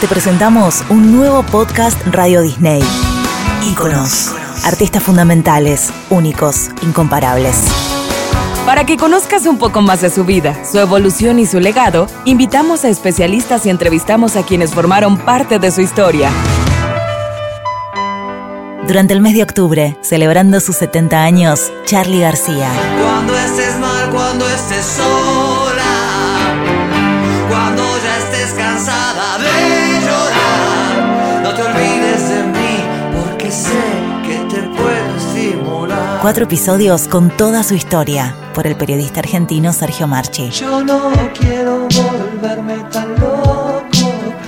te presentamos un nuevo podcast Radio Disney. Íconos. Artistas fundamentales, únicos, incomparables. Para que conozcas un poco más de su vida, su evolución y su legado, invitamos a especialistas y entrevistamos a quienes formaron parte de su historia. Durante el mes de octubre, celebrando sus 70 años, Charlie García. Cuando estés mal, cuando Cuatro episodios con toda su historia, por el periodista argentino Sergio Marchi. Yo no quiero volverme tan loco.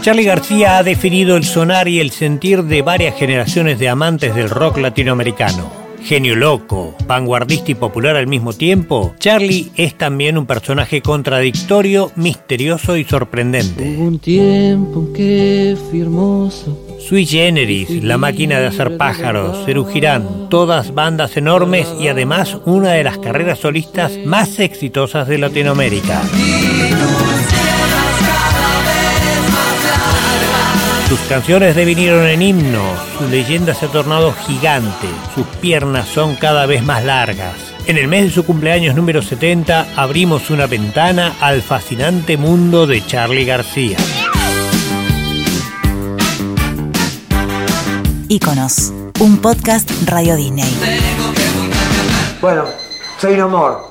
Charlie García ha definido el sonar y el sentir de varias generaciones de amantes del rock latinoamericano. Genio loco, vanguardista y popular al mismo tiempo, Charlie es también un personaje contradictorio, misterioso y sorprendente. Hubo un tiempo en que fui hermoso. Sui Generis, La Máquina de Hacer Pájaros, Girán, todas bandas enormes y además una de las carreras solistas más exitosas de Latinoamérica. Sus canciones devinieron en himnos, su leyenda se ha tornado gigante, sus piernas son cada vez más largas. En el mes de su cumpleaños número 70 abrimos una ventana al fascinante mundo de Charlie García. Íconos. Un podcast Radio Disney. Bueno, soy no more.